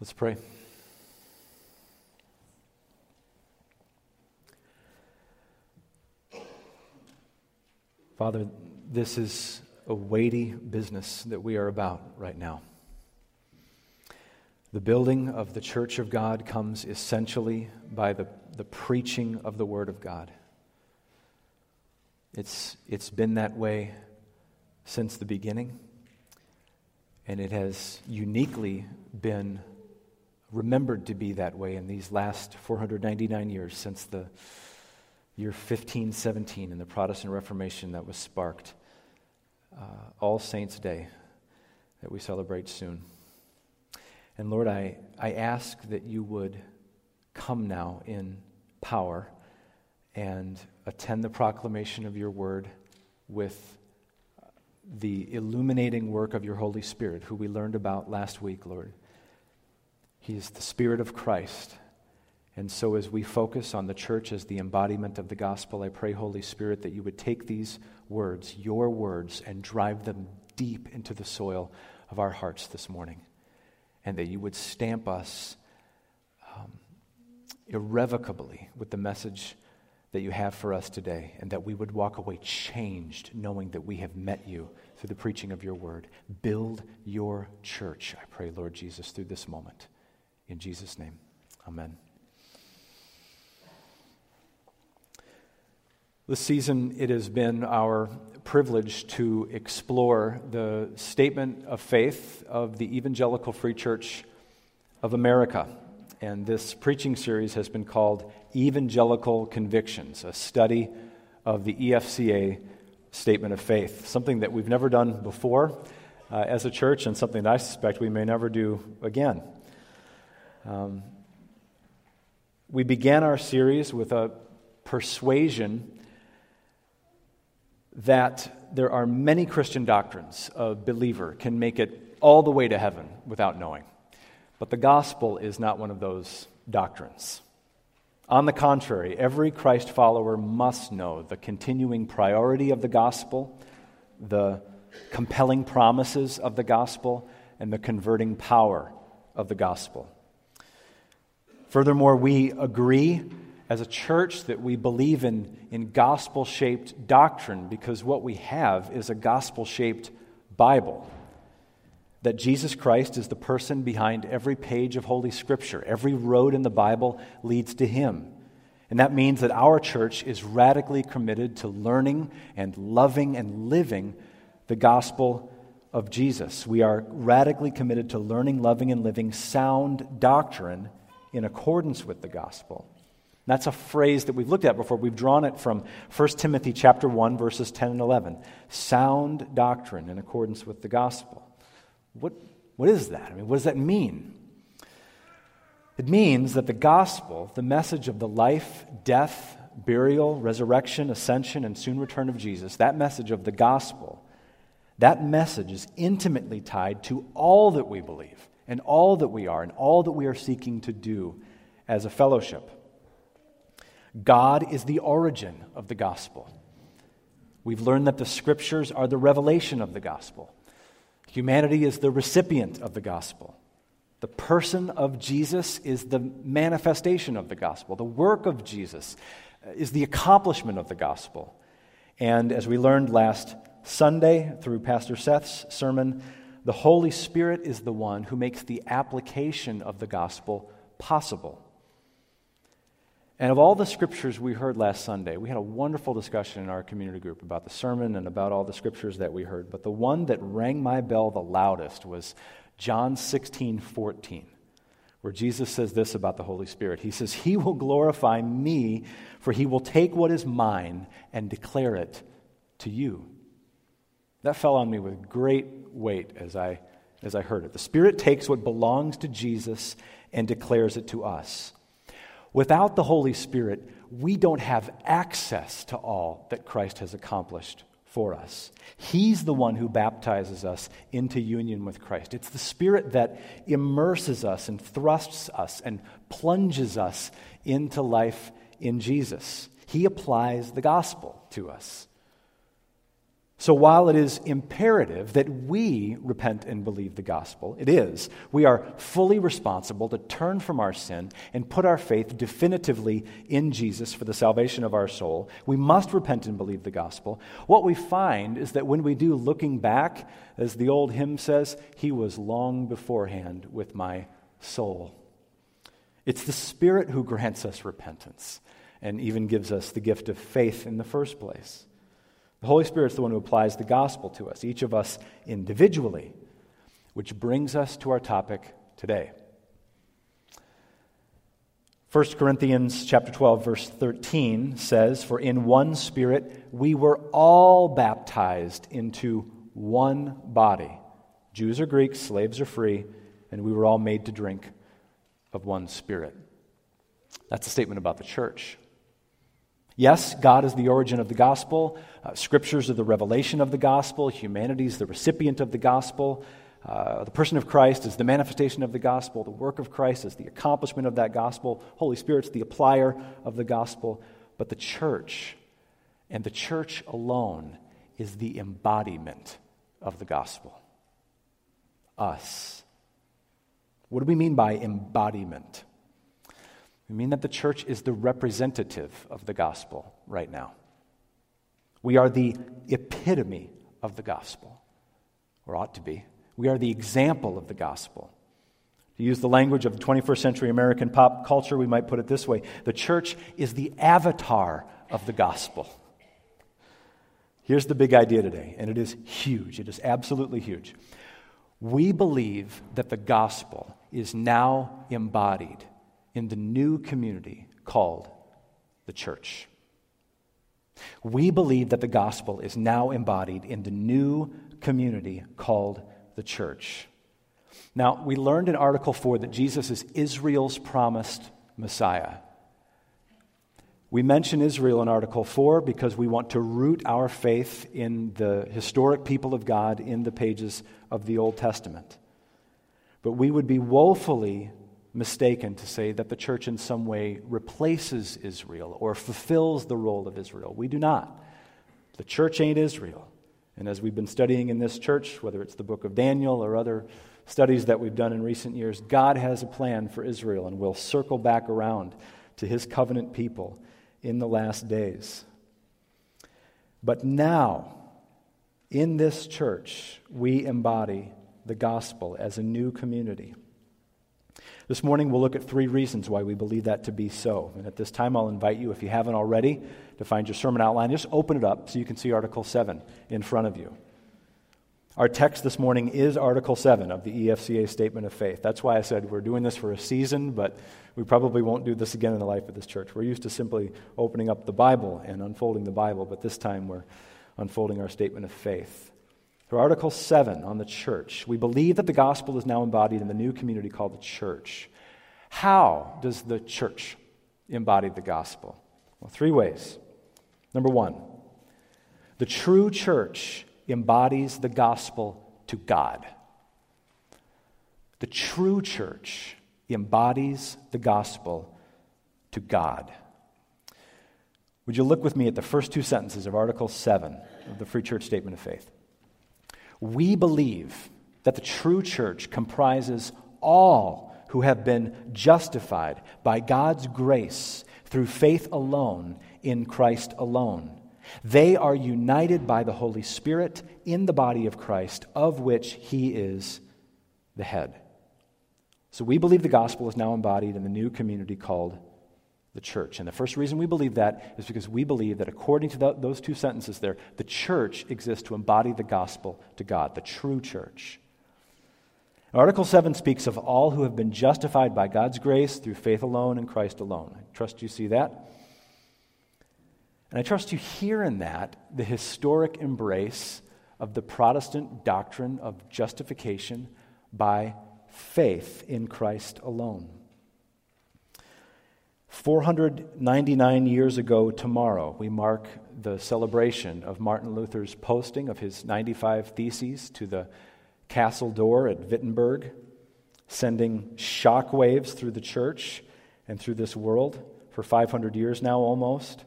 Let's pray. Father, this is a weighty business that we are about right now. The building of the church of God comes essentially by the, the preaching of the Word of God. It's, it's been that way since the beginning, and it has uniquely been remembered to be that way in these last 499 years since the year 1517 and the Protestant Reformation that was sparked. Uh, All Saints' Day that we celebrate soon. And Lord, I, I ask that you would come now in power and attend the proclamation of your word with the illuminating work of your Holy Spirit, who we learned about last week, Lord. He is the Spirit of Christ. And so, as we focus on the church as the embodiment of the gospel, I pray, Holy Spirit, that you would take these words, your words, and drive them deep into the soil of our hearts this morning. And that you would stamp us um, irrevocably with the message that you have for us today, and that we would walk away changed, knowing that we have met you through the preaching of your word. Build your church, I pray, Lord Jesus, through this moment. In Jesus' name, amen. This season, it has been our privilege to explore the statement of faith of the Evangelical Free Church of America. And this preaching series has been called Evangelical Convictions, a study of the EFCA statement of faith, something that we've never done before uh, as a church and something that I suspect we may never do again. Um, we began our series with a persuasion that there are many Christian doctrines a believer can make it all the way to heaven without knowing. But the gospel is not one of those doctrines. On the contrary, every Christ follower must know the continuing priority of the gospel, the compelling promises of the gospel, and the converting power of the gospel. Furthermore, we agree as a church that we believe in, in gospel shaped doctrine because what we have is a gospel shaped Bible. That Jesus Christ is the person behind every page of Holy Scripture. Every road in the Bible leads to Him. And that means that our church is radically committed to learning and loving and living the gospel of Jesus. We are radically committed to learning, loving, and living sound doctrine in accordance with the gospel. That's a phrase that we've looked at before. We've drawn it from 1 Timothy chapter 1 verses 10 and 11. Sound doctrine in accordance with the gospel. What, what is that? I mean, what does that mean? It means that the gospel, the message of the life, death, burial, resurrection, ascension, and soon return of Jesus, that message of the gospel, that message is intimately tied to all that we believe and all that we are and all that we are seeking to do as a fellowship. God is the origin of the gospel. We've learned that the scriptures are the revelation of the gospel. Humanity is the recipient of the gospel. The person of Jesus is the manifestation of the gospel. The work of Jesus is the accomplishment of the gospel. And as we learned last Sunday through Pastor Seth's sermon, the Holy Spirit is the one who makes the application of the gospel possible. And of all the scriptures we heard last Sunday, we had a wonderful discussion in our community group about the sermon and about all the scriptures that we heard. But the one that rang my bell the loudest was John 16, 14, where Jesus says this about the Holy Spirit. He says, He will glorify me, for he will take what is mine and declare it to you. That fell on me with great weight as I, as I heard it. The Spirit takes what belongs to Jesus and declares it to us. Without the Holy Spirit, we don't have access to all that Christ has accomplished for us. He's the one who baptizes us into union with Christ. It's the Spirit that immerses us and thrusts us and plunges us into life in Jesus. He applies the gospel to us. So while it is imperative that we repent and believe the gospel, it is, we are fully responsible to turn from our sin and put our faith definitively in Jesus for the salvation of our soul. We must repent and believe the gospel. What we find is that when we do looking back, as the old hymn says, He was long beforehand with my soul. It's the Spirit who grants us repentance and even gives us the gift of faith in the first place. The Holy Spirit's the one who applies the gospel to us, each of us individually, which brings us to our topic today. 1 Corinthians chapter 12 verse 13 says, "For in one spirit we were all baptized into one body. Jews or Greeks, slaves or free, and we were all made to drink of one spirit." That's a statement about the church. Yes, God is the origin of the gospel. Uh, scriptures are the revelation of the gospel. Humanity is the recipient of the gospel. Uh, the person of Christ is the manifestation of the gospel. The work of Christ is the accomplishment of that gospel. Holy Spirit's the applier of the gospel. But the church, and the church alone, is the embodiment of the gospel. Us. What do we mean by embodiment? We mean that the church is the representative of the gospel right now. We are the epitome of the gospel, or ought to be. We are the example of the gospel. To use the language of 21st century American pop culture, we might put it this way the church is the avatar of the gospel. Here's the big idea today, and it is huge. It is absolutely huge. We believe that the gospel is now embodied in the new community called the church. We believe that the gospel is now embodied in the new community called the church. Now, we learned in Article 4 that Jesus is Israel's promised Messiah. We mention Israel in Article 4 because we want to root our faith in the historic people of God in the pages of the Old Testament. But we would be woefully mistaken to say that the church in some way replaces Israel or fulfills the role of Israel. We do not. The church ain't Israel. And as we've been studying in this church, whether it's the book of Daniel or other studies that we've done in recent years, God has a plan for Israel and will circle back around to his covenant people in the last days. But now, in this church, we embody the gospel as a new community. This morning, we'll look at three reasons why we believe that to be so. And at this time, I'll invite you, if you haven't already, to find your sermon outline. Just open it up so you can see Article 7 in front of you. Our text this morning is Article 7 of the EFCA Statement of Faith. That's why I said we're doing this for a season, but we probably won't do this again in the life of this church. We're used to simply opening up the Bible and unfolding the Bible, but this time we're unfolding our statement of faith. Through Article 7 on the church, we believe that the gospel is now embodied in the new community called the church. How does the church embody the gospel? Well, three ways. Number one, the true church embodies the gospel to God. The true church embodies the gospel to God. Would you look with me at the first two sentences of Article 7 of the Free Church Statement of Faith? We believe that the true church comprises all who have been justified by God's grace through faith alone in Christ alone. They are united by the Holy Spirit in the body of Christ, of which He is the head. So we believe the gospel is now embodied in the new community called the church. And the first reason we believe that is because we believe that according to the, those two sentences there, the church exists to embody the gospel to God, the true church. Article 7 speaks of all who have been justified by God's grace through faith alone in Christ alone. I trust you see that. And I trust you hear in that the historic embrace of the Protestant doctrine of justification by faith in Christ alone. 499 years ago tomorrow, we mark the celebration of Martin Luther's posting of his 95 Theses to the castle door at Wittenberg, sending shock waves through the church and through this world for 500 years now almost.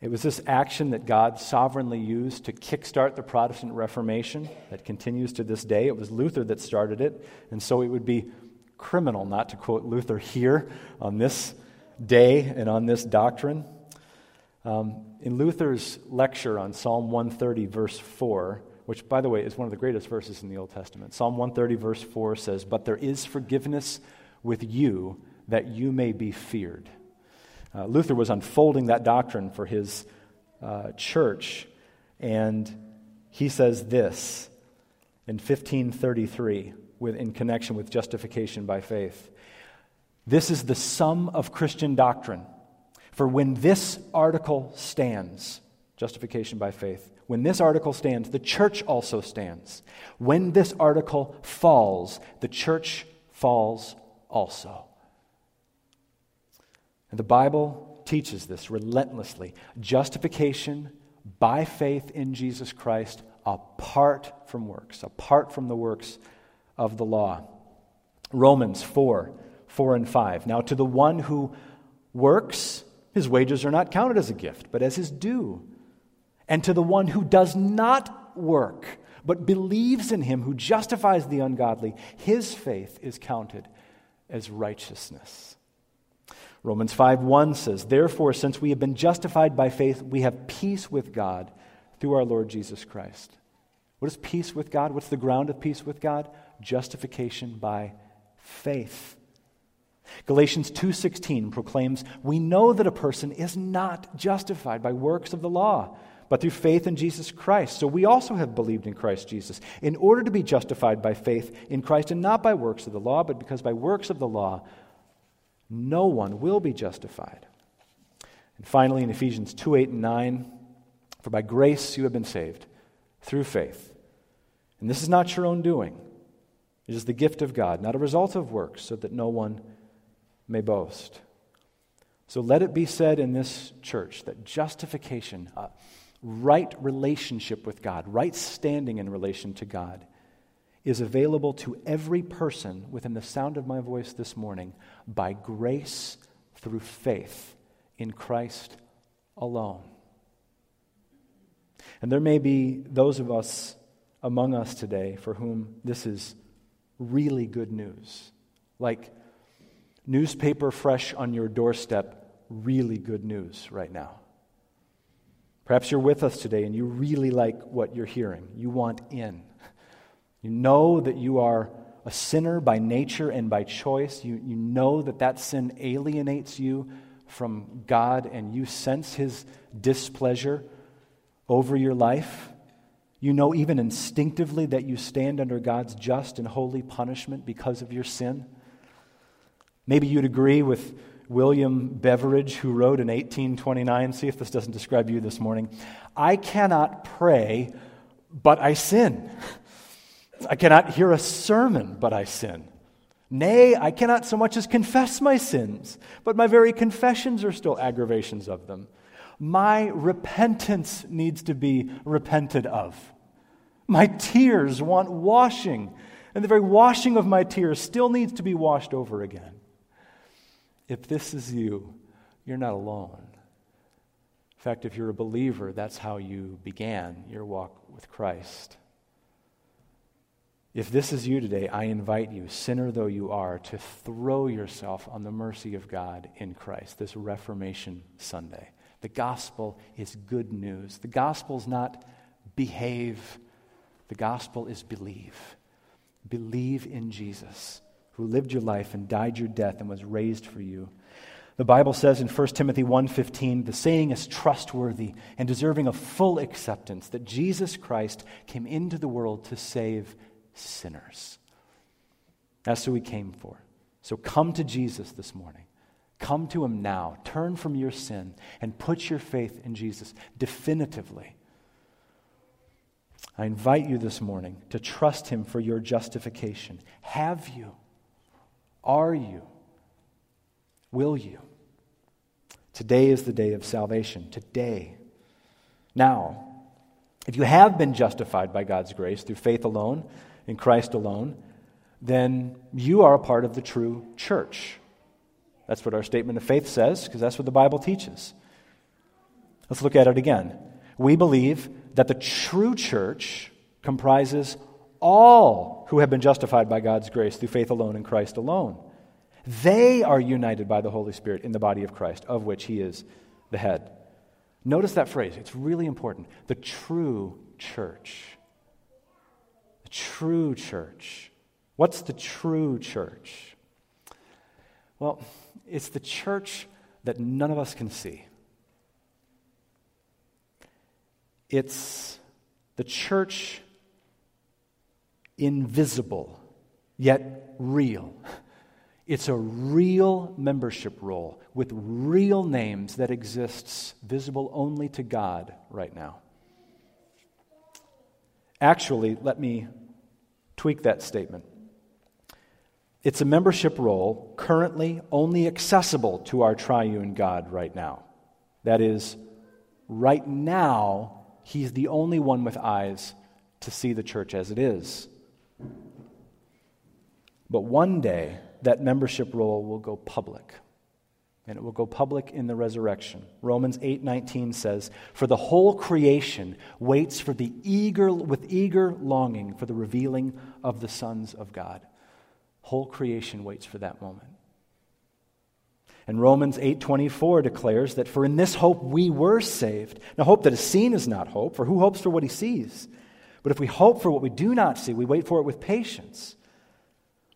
It was this action that God sovereignly used to kickstart the Protestant Reformation that continues to this day. It was Luther that started it, and so it would be criminal not to quote Luther here on this day and on this doctrine. Um, in Luther's lecture on Psalm 130, verse 4, which, by the way, is one of the greatest verses in the Old Testament, Psalm 130, verse 4 says, But there is forgiveness with you that you may be feared. Uh, Luther was unfolding that doctrine for his uh, church, and he says this in 1533 with, in connection with justification by faith. This is the sum of Christian doctrine. For when this article stands, justification by faith, when this article stands, the church also stands. When this article falls, the church falls also. And the Bible teaches this relentlessly. Justification by faith in Jesus Christ apart from works, apart from the works of the law. Romans 4 4 and 5. Now, to the one who works, his wages are not counted as a gift, but as his due. And to the one who does not work, but believes in him who justifies the ungodly, his faith is counted as righteousness. Romans 5 1 says, Therefore, since we have been justified by faith, we have peace with God through our Lord Jesus Christ. What is peace with God? What's the ground of peace with God? Justification by faith. Galatians 2:16 proclaims, "We know that a person is not justified by works of the law, but through faith in Jesus Christ. So we also have believed in Christ Jesus, in order to be justified by faith in Christ and not by works of the law, but because by works of the law no one will be justified. And finally, in Ephesians 2 8 and 9, for by grace you have been saved through faith. And this is not your own doing, it is the gift of God, not a result of works, so that no one may boast. So let it be said in this church that justification, uh, right relationship with God, right standing in relation to God, is available to every person within the sound of my voice this morning by grace through faith in Christ alone. And there may be those of us among us today for whom this is really good news. Like newspaper fresh on your doorstep, really good news right now. Perhaps you're with us today and you really like what you're hearing. You want in. You know that you are a sinner by nature and by choice. You, you know that that sin alienates you from God and you sense His displeasure over your life. You know, even instinctively, that you stand under God's just and holy punishment because of your sin. Maybe you'd agree with William Beveridge, who wrote in 1829, see if this doesn't describe you this morning I cannot pray, but I sin. I cannot hear a sermon, but I sin. Nay, I cannot so much as confess my sins, but my very confessions are still aggravations of them. My repentance needs to be repented of. My tears want washing, and the very washing of my tears still needs to be washed over again. If this is you, you're not alone. In fact, if you're a believer, that's how you began your walk with Christ. If this is you today, I invite you, sinner though you are, to throw yourself on the mercy of God in Christ this Reformation Sunday. The gospel is good news. The gospel is not behave, the gospel is believe. Believe in Jesus, who lived your life and died your death and was raised for you. The Bible says in 1 Timothy 1:15, the saying is trustworthy and deserving of full acceptance that Jesus Christ came into the world to save sinners. That's who he came for. So come to Jesus this morning. Come to him now. Turn from your sin and put your faith in Jesus definitively. I invite you this morning to trust him for your justification. Have you? Are you? Will you? Today is the day of salvation. Today. Now, if you have been justified by God's grace through faith alone, in Christ alone, then you are a part of the true church. That's what our statement of faith says, because that's what the Bible teaches. Let's look at it again. We believe that the true church comprises all who have been justified by God's grace through faith alone in Christ alone. They are united by the Holy Spirit in the body of Christ, of which he is the head. Notice that phrase, it's really important. The true church. The true church. What's the true church? Well, it's the church that none of us can see. It's the church invisible, yet real. It's a real membership roll with real names that exists visible only to God right now. Actually, let me tweak that statement. It's a membership roll currently only accessible to our triune God right now. That is, right now, He's the only one with eyes to see the church as it is. But one day, that membership roll will go public. And it will go public in the resurrection. Romans 8:19 says, "For the whole creation waits for the eager with eager longing for the revealing of the sons of God." Whole creation waits for that moment. And Romans 8:24 declares that for in this hope we were saved. Now hope that is seen is not hope, for who hopes for what he sees? But if we hope for what we do not see, we wait for it with patience.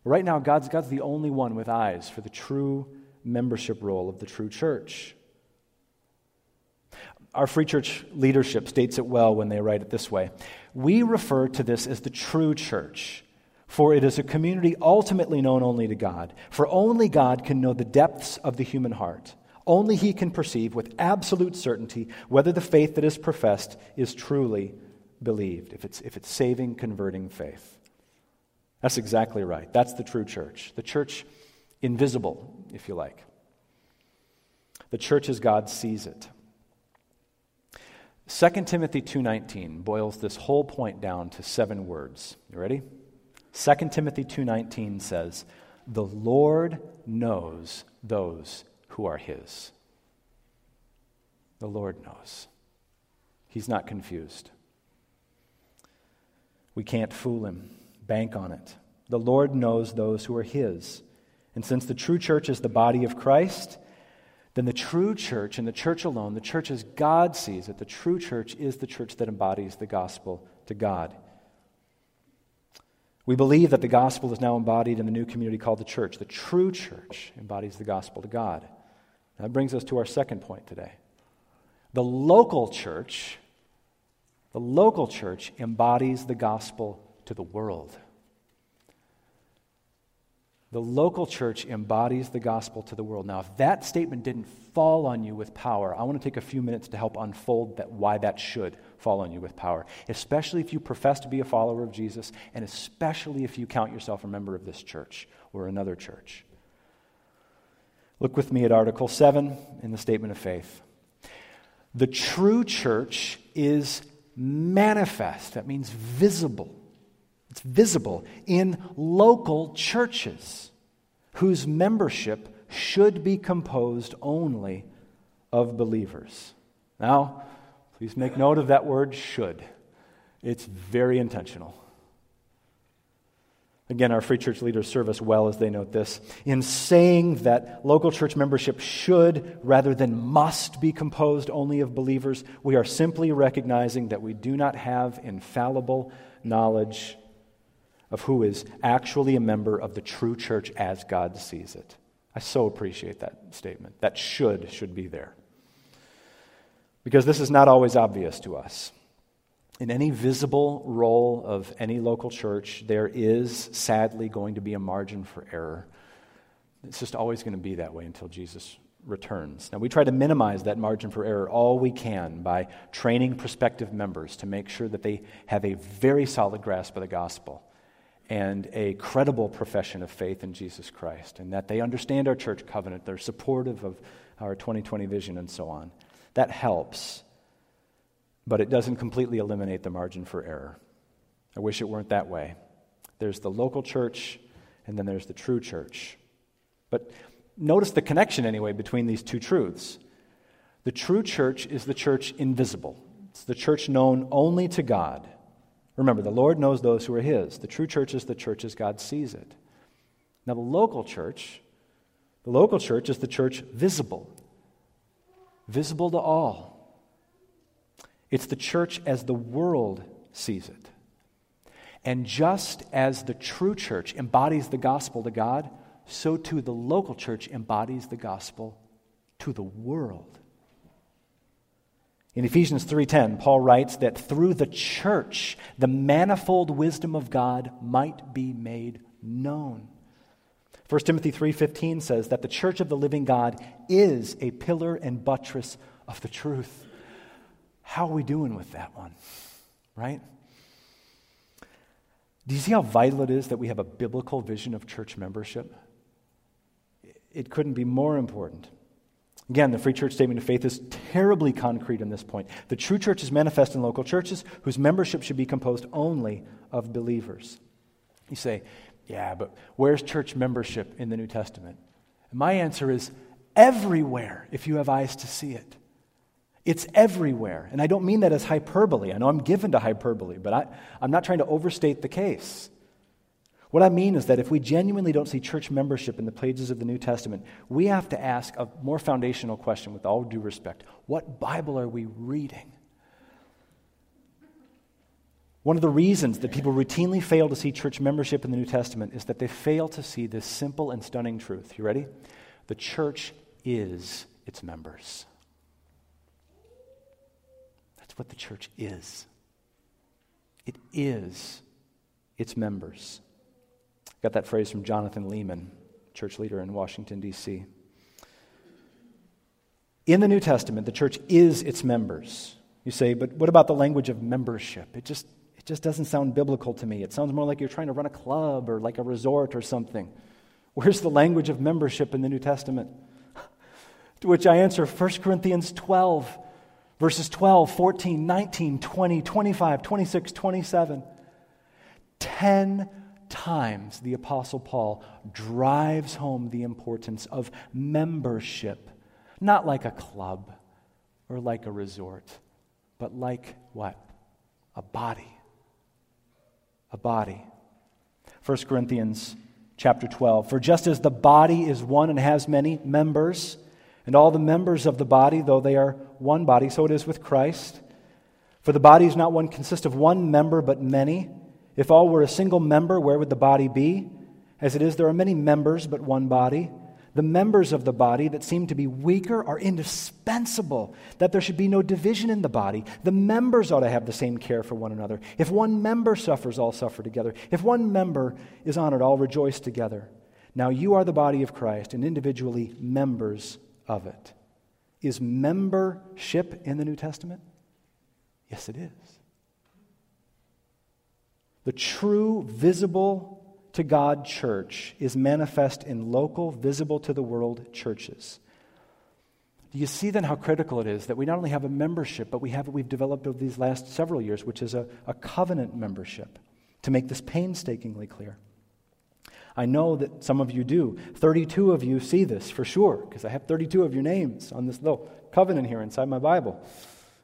Right now, God's, God's the only one with eyes for the true membership roll of the true church. Our free church leadership states it well when they write it this way We refer to this as the true church, for it is a community ultimately known only to God. For only God can know the depths of the human heart. Only He can perceive with absolute certainty whether the faith that is professed is truly believed, if it's, if it's saving, converting faith. That's exactly right. That's the true church. The church invisible, if you like. The church as God sees it. 2 Timothy 2:19 boils this whole point down to seven words. You ready? 2 Timothy 2:19 says, "The Lord knows those who are his." The Lord knows. He's not confused. We can't fool him. Bank on it. The Lord knows those who are his. And since the true church is the body of Christ, then the true church and the church alone, the church as God sees it, the true church is the church that embodies the gospel to God. We believe that the gospel is now embodied in the new community called the church. The true church embodies the gospel to God. That brings us to our second point today. The local church, the local church embodies the gospel to the world. The local church embodies the gospel to the world. Now, if that statement didn't fall on you with power, I want to take a few minutes to help unfold that, why that should fall on you with power, especially if you profess to be a follower of Jesus, and especially if you count yourself a member of this church or another church. Look with me at Article 7 in the Statement of Faith. The true church is manifest, that means visible it's visible in local churches whose membership should be composed only of believers. Now, please make note of that word should. It's very intentional. Again, our free church leaders serve us well as they note this. In saying that local church membership should rather than must be composed only of believers, we are simply recognizing that we do not have infallible knowledge of who is actually a member of the true church as God sees it. I so appreciate that statement. That should should be there. Because this is not always obvious to us. In any visible roll of any local church, there is sadly going to be a margin for error. It's just always going to be that way until Jesus returns. Now, we try to minimize that margin for error all we can by training prospective members to make sure that they have a very solid grasp of the gospel and a credible profession of faith in Jesus Christ, and that they understand our church covenant, they're supportive of our 2020 vision, and so on. That helps, but it doesn't completely eliminate the margin for error. I wish it weren't that way. There's the local church, and then there's the true church. But notice the connection, anyway, between these two truths. The true church is the church invisible, it's the church known only to God. Remember, the Lord knows those who are His. The true church is the church as God sees it. Now, the local church, the local church is the church visible, visible to all. It's the church as the world sees it. And just as the true church embodies the gospel to God, so too the local church embodies the gospel to the world. In Ephesians 3:10, Paul writes that through the church the manifold wisdom of God might be made known. 1 Timothy 3:15 says that the church of the living God is a pillar and buttress of the truth. How are we doing with that one? Right? Do you see how vital it is that we have a biblical vision of church membership? It couldn't be more important. Again, the Free Church Statement of Faith is terribly concrete on this point. The true church is manifest in local churches whose membership should be composed only of believers. You say, yeah, but where's church membership in the New Testament? And my answer is everywhere if you have eyes to see it. It's everywhere. And I don't mean that as hyperbole. I know I'm given to hyperbole, but I, I'm not trying to overstate the case. What I mean is that if we genuinely don't see church membership in the pages of the New Testament, we have to ask a more foundational question with all due respect What Bible are we reading? One of the reasons that people routinely fail to see church membership in the New Testament is that they fail to see this simple and stunning truth. You ready? The church is its members. That's what the church is. It is its members. Got that phrase from Jonathan Leeman, church leader in Washington, D.C. In the New Testament, the church is its members. You say, but what about the language of membership? It just, it just doesn't sound biblical to me. It sounds more like you're trying to run a club or like a resort or something. Where's the language of membership in the New Testament? to which I answer 1 Corinthians 12, verses 12, 14, 19, 20, 25, 26, 27. Ten times the Apostle Paul drives home the importance of membership, not like a club or like a resort, but like what? A body. A body. 1 Corinthians chapter 12. For just as the body is one and has many members, and all the members of the body, though they are one body, so it is with Christ. For the body is not one consists of one member, but many. If all were a single member, where would the body be? As it is, there are many members, but one body. The members of the body that seem to be weaker are indispensable, that there should be no division in the body. The members ought to have the same care for one another. If one member suffers, all suffer together. If one member is honored, all rejoice together. Now you are the body of Christ and individually members of it. Is membership in the New Testament? Yes, it is. The true, visible to God church is manifest in local, visible to the world churches. Do you see then how critical it is that we not only have a membership, but we have what we've developed over these last several years, which is a, a covenant membership, to make this painstakingly clear? I know that some of you do. 32 of you see this for sure, because I have 32 of your names on this little covenant here inside my Bible.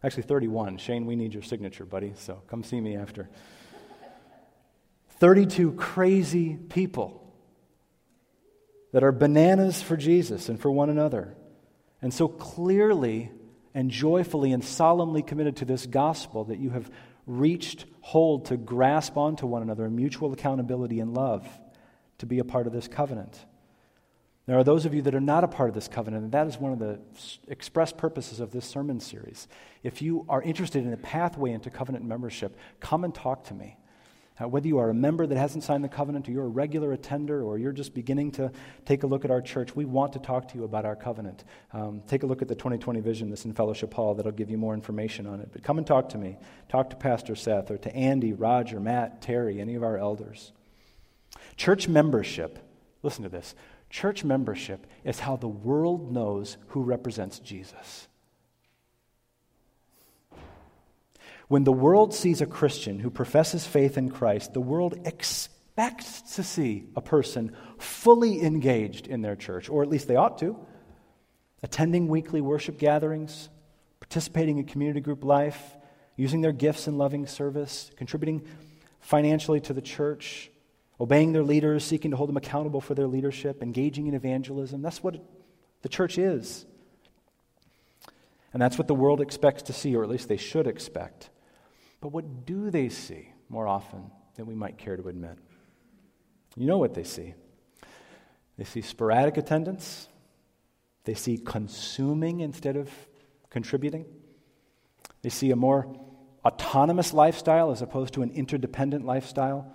Actually, 31. Shane, we need your signature, buddy, so come see me after. 32 crazy people that are bananas for Jesus and for one another. And so clearly and joyfully and solemnly committed to this gospel that you have reached hold to grasp onto one another in mutual accountability and love to be a part of this covenant. There are those of you that are not a part of this covenant, and that is one of the express purposes of this sermon series. If you are interested in a pathway into covenant membership, come and talk to me. Uh, whether you are a member that hasn't signed the covenant, or you're a regular attender, or you're just beginning to take a look at our church, we want to talk to you about our covenant. Um, take a look at the 2020 vision that's in Fellowship Hall that'll give you more information on it. But come and talk to me. Talk to Pastor Seth, or to Andy, Roger, Matt, Terry, any of our elders. Church membership, listen to this church membership is how the world knows who represents Jesus. When the world sees a Christian who professes faith in Christ, the world expects to see a person fully engaged in their church, or at least they ought to. attending weekly worship gatherings, participating in community group life, using their gifts in loving service, contributing financially to the church, obeying their leaders, seeking to hold them accountable for their leadership, engaging in evangelism. That's what the church is. And that's what the world expects to see, or at least they should expect. But what do they see more often than we might care to admit? You know what they see. They see sporadic attendance, they see consuming instead of contributing, they see a more autonomous lifestyle as opposed to an interdependent lifestyle,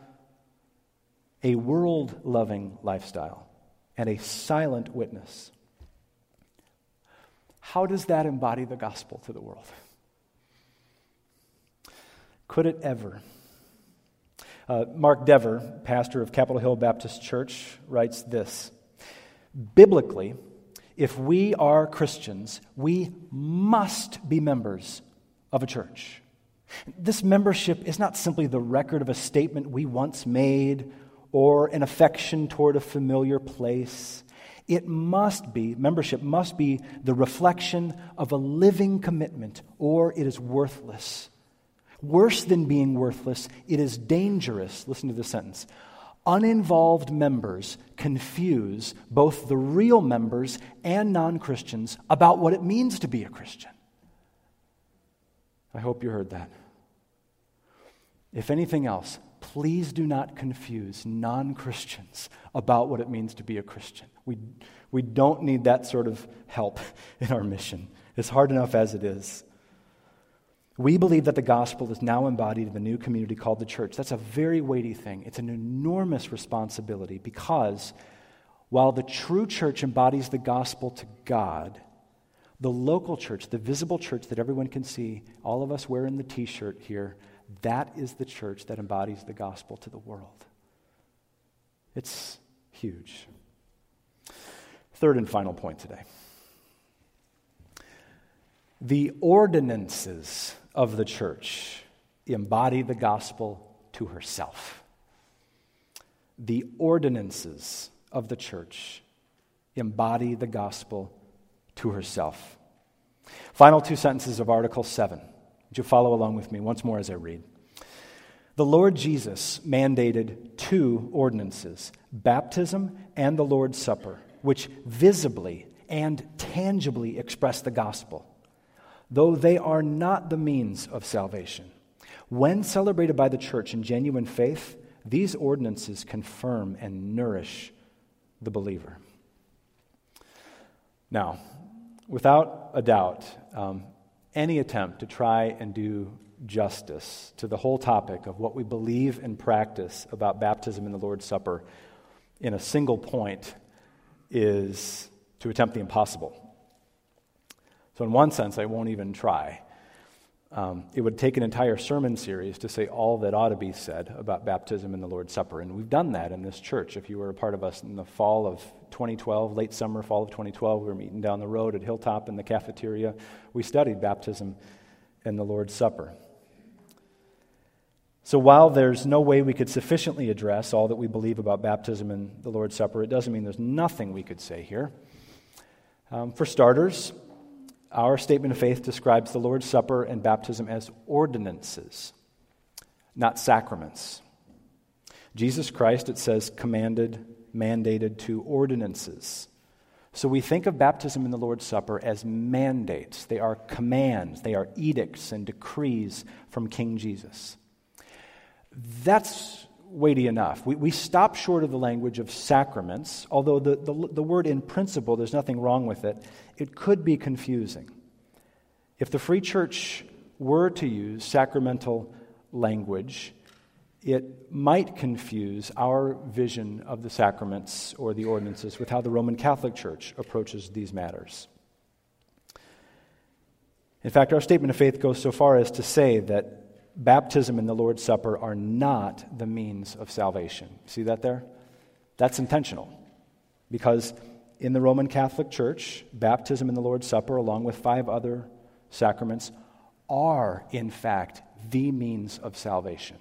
a world loving lifestyle, and a silent witness. How does that embody the gospel to the world? Could it ever? Uh, Mark Dever, pastor of Capitol Hill Baptist Church, writes this Biblically, if we are Christians, we must be members of a church. This membership is not simply the record of a statement we once made or an affection toward a familiar place. It must be, membership must be the reflection of a living commitment, or it is worthless. Worse than being worthless, it is dangerous. Listen to this sentence. Uninvolved members confuse both the real members and non Christians about what it means to be a Christian. I hope you heard that. If anything else, please do not confuse non Christians about what it means to be a Christian. We, we don't need that sort of help in our mission. It's hard enough as it is. We believe that the gospel is now embodied in the new community called the church. That's a very weighty thing. It's an enormous responsibility because while the true church embodies the gospel to God, the local church, the visible church that everyone can see, all of us wearing the t shirt here, that is the church that embodies the gospel to the world. It's huge. Third and final point today. The ordinances of the church embody the gospel to herself. The ordinances of the church embody the gospel to herself. Final two sentences of Article 7. Would you follow along with me once more as I read? The Lord Jesus mandated two ordinances baptism and the Lord's Supper, which visibly and tangibly express the gospel though they are not the means of salvation. When celebrated by the church in genuine faith, these ordinances confirm and nourish the believer. Now, without a doubt, um, any attempt to try and do justice to the whole topic of what we believe and practice about baptism and the Lord's Supper in a single point is to attempt the impossible. So, in one sense, I won't even try. Um, it would take an entire sermon series to say all that ought to be said about baptism and the Lord's Supper. And we've done that in this church. If you were a part of us in the fall of 2012, late summer, fall of 2012, we were meeting down the road at Hilltop in the cafeteria. We studied baptism and the Lord's Supper. So, while there's no way we could sufficiently address all that we believe about baptism and the Lord's Supper, it doesn't mean there's nothing we could say here. Um, for starters, our statement of faith describes the Lord's Supper and baptism as ordinances, not sacraments. Jesus Christ, it says, commanded, mandated two ordinances. So we think of baptism and the Lord's Supper as mandates. They are commands, they are edicts and decrees from King Jesus. That's weighty enough. We, we stop short of the language of sacraments, although the, the, the word in principle, there's nothing wrong with it. It could be confusing. If the Free Church were to use sacramental language, it might confuse our vision of the sacraments or the ordinances with how the Roman Catholic Church approaches these matters. In fact, our statement of faith goes so far as to say that baptism and the Lord's Supper are not the means of salvation. See that there? That's intentional. Because in the Roman Catholic Church, baptism and the Lord's Supper, along with five other sacraments, are, in fact, the means of salvation.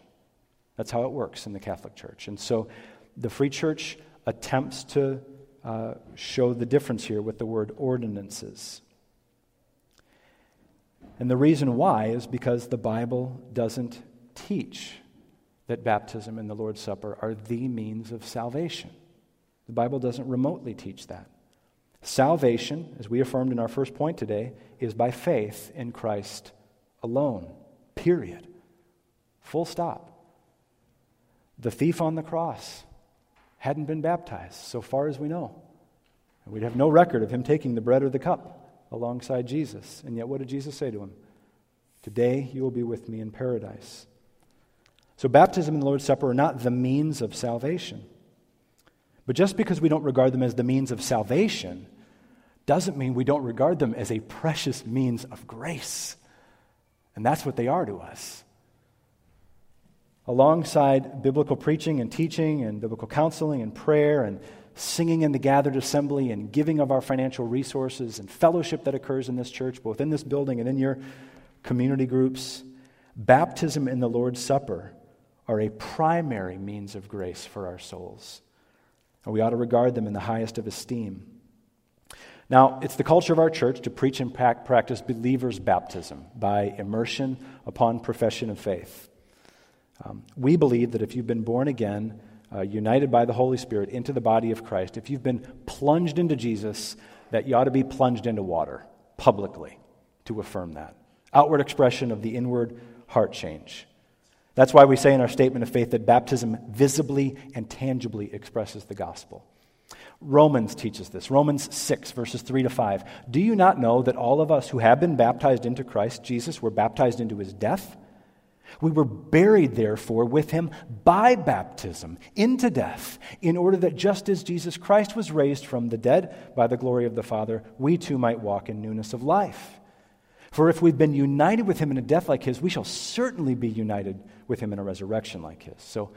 That's how it works in the Catholic Church. And so the Free Church attempts to uh, show the difference here with the word ordinances. And the reason why is because the Bible doesn't teach that baptism and the Lord's Supper are the means of salvation. The Bible doesn't remotely teach that. Salvation, as we affirmed in our first point today, is by faith in Christ alone. Period. Full stop. The thief on the cross hadn't been baptized, so far as we know. and We'd have no record of him taking the bread or the cup alongside Jesus. And yet, what did Jesus say to him? Today you will be with me in paradise. So, baptism and the Lord's Supper are not the means of salvation. But just because we don't regard them as the means of salvation doesn't mean we don't regard them as a precious means of grace. And that's what they are to us. Alongside biblical preaching and teaching and biblical counseling and prayer and singing in the gathered assembly and giving of our financial resources and fellowship that occurs in this church, both in this building and in your community groups, baptism and the Lord's Supper are a primary means of grace for our souls. And we ought to regard them in the highest of esteem. Now, it's the culture of our church to preach and practice believers' baptism by immersion upon profession of faith. Um, we believe that if you've been born again, uh, united by the Holy Spirit into the body of Christ, if you've been plunged into Jesus, that you ought to be plunged into water publicly to affirm that. Outward expression of the inward heart change. That's why we say in our statement of faith that baptism visibly and tangibly expresses the gospel. Romans teaches this. Romans 6, verses 3 to 5. Do you not know that all of us who have been baptized into Christ Jesus were baptized into his death? We were buried, therefore, with him by baptism into death, in order that just as Jesus Christ was raised from the dead by the glory of the Father, we too might walk in newness of life. For if we've been united with him in a death like his, we shall certainly be united with him in a resurrection like his. So,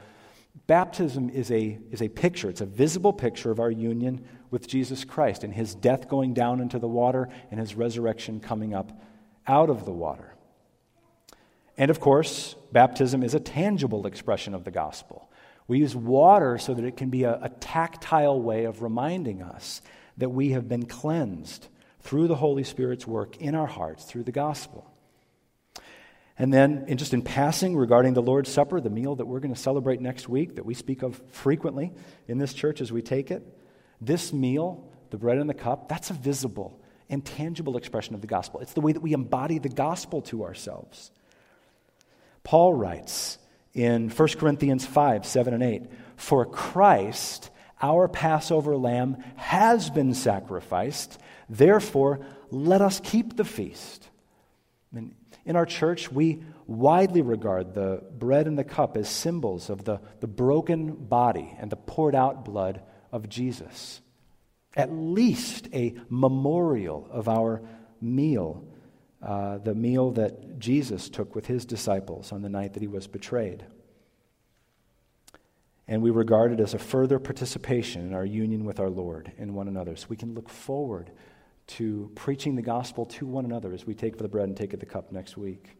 baptism is a, is a picture, it's a visible picture of our union with Jesus Christ and his death going down into the water and his resurrection coming up out of the water. And of course, baptism is a tangible expression of the gospel. We use water so that it can be a, a tactile way of reminding us that we have been cleansed through the Holy Spirit's work in our hearts through the gospel. And then, in just in passing regarding the Lord's Supper, the meal that we're going to celebrate next week, that we speak of frequently in this church as we take it, this meal, the bread and the cup, that's a visible and tangible expression of the gospel. It's the way that we embody the gospel to ourselves. Paul writes in 1 Corinthians 5 7 and 8 For Christ, our Passover lamb, has been sacrificed. Therefore, let us keep the feast. in our church, we widely regard the bread and the cup as symbols of the, the broken body and the poured out blood of Jesus. At least a memorial of our meal uh, the meal that Jesus took with his disciples on the night that he was betrayed. And we regard it as a further participation in our union with our Lord and one another. So we can look forward to preaching the gospel to one another as we take the bread and take the cup next week.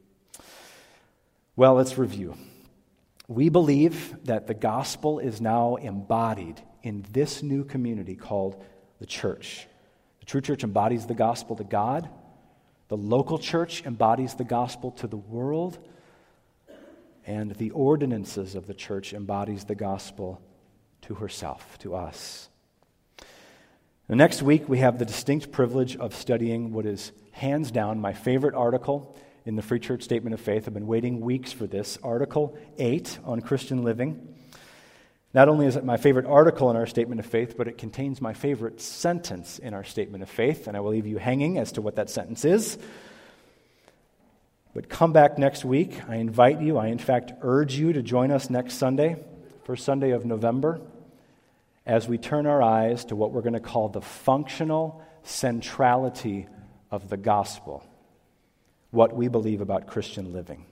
Well, let's review. We believe that the gospel is now embodied in this new community called the church. The true church embodies the gospel to God the local church embodies the gospel to the world, and the ordinances of the church embodies the gospel to herself, to us. Next week, we have the distinct privilege of studying what is hands down my favorite article in the Free Church Statement of Faith. I've been waiting weeks for this. Article 8 on Christian living. Not only is it my favorite article in our statement of faith, but it contains my favorite sentence in our statement of faith, and I will leave you hanging as to what that sentence is. But come back next week. I invite you, I in fact urge you to join us next Sunday, first Sunday of November, as we turn our eyes to what we're going to call the functional centrality of the gospel, what we believe about Christian living.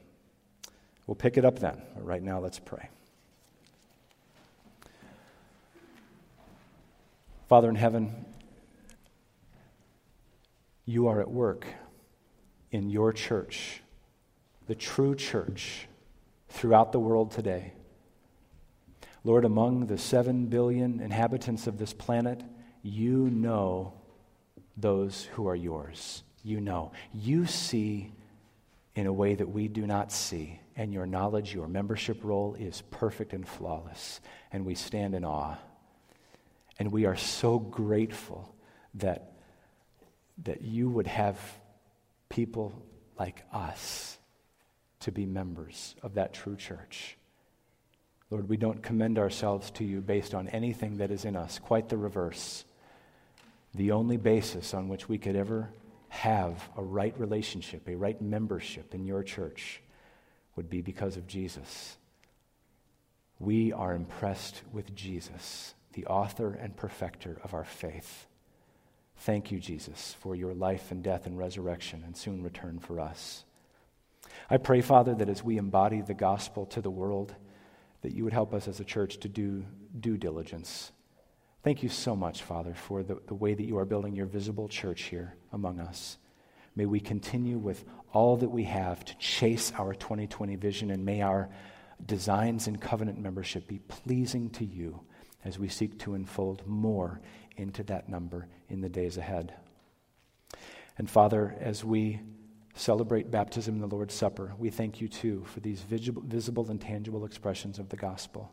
We'll pick it up then. But right now, let's pray. Father in heaven, you are at work in your church, the true church, throughout the world today. Lord, among the seven billion inhabitants of this planet you know those who are yours. You know. You see in a way that we do not see, and your knowledge, your membership roll is perfect and flawless, and we stand in awe. And we are so grateful that, that you would have people like us to be members of that true church. Lord, we don't commend ourselves to you based on anything that is in us, quite the reverse. The only basis on which we could ever have a right relationship, a right membership in your church, would be because of Jesus. We are impressed with Jesus, the author and perfecter of our faith. Thank you, Jesus, for your life and death and resurrection and soon return for us. I pray, Father, that as we embody the gospel to the world, that you would help us as a church to do due diligence. Thank you so much, Father, for the, the way that you are building your visible church here among us. May we continue with all that we have to chase our 2020 vision, and may our designs and covenant membership be pleasing to you as we seek to unfold more into that number in the days ahead. And Father, as we celebrate baptism in the Lord's Supper, we thank you too for these visible and tangible expressions of the gospel.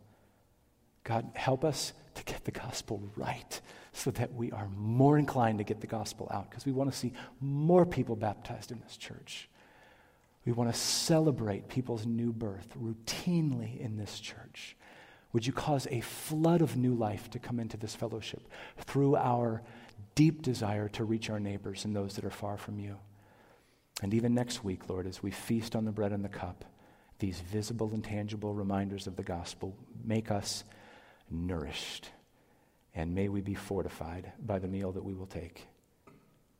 God, help us to get the gospel right so that we are more inclined to get the gospel out because we want to see more people baptized in this church. We want to celebrate people's new birth routinely in this church. Would you cause a flood of new life to come into this fellowship through our deep desire to reach our neighbors and those that are far from you? And even next week, Lord, as we feast on the bread and the cup, these visible and tangible reminders of the gospel make us nourished. And may we be fortified by the meal that we will take.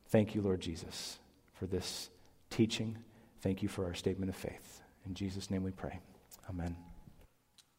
Thank you, Lord Jesus, for this teaching. Thank you for our statement of faith. In Jesus' name we pray. Amen.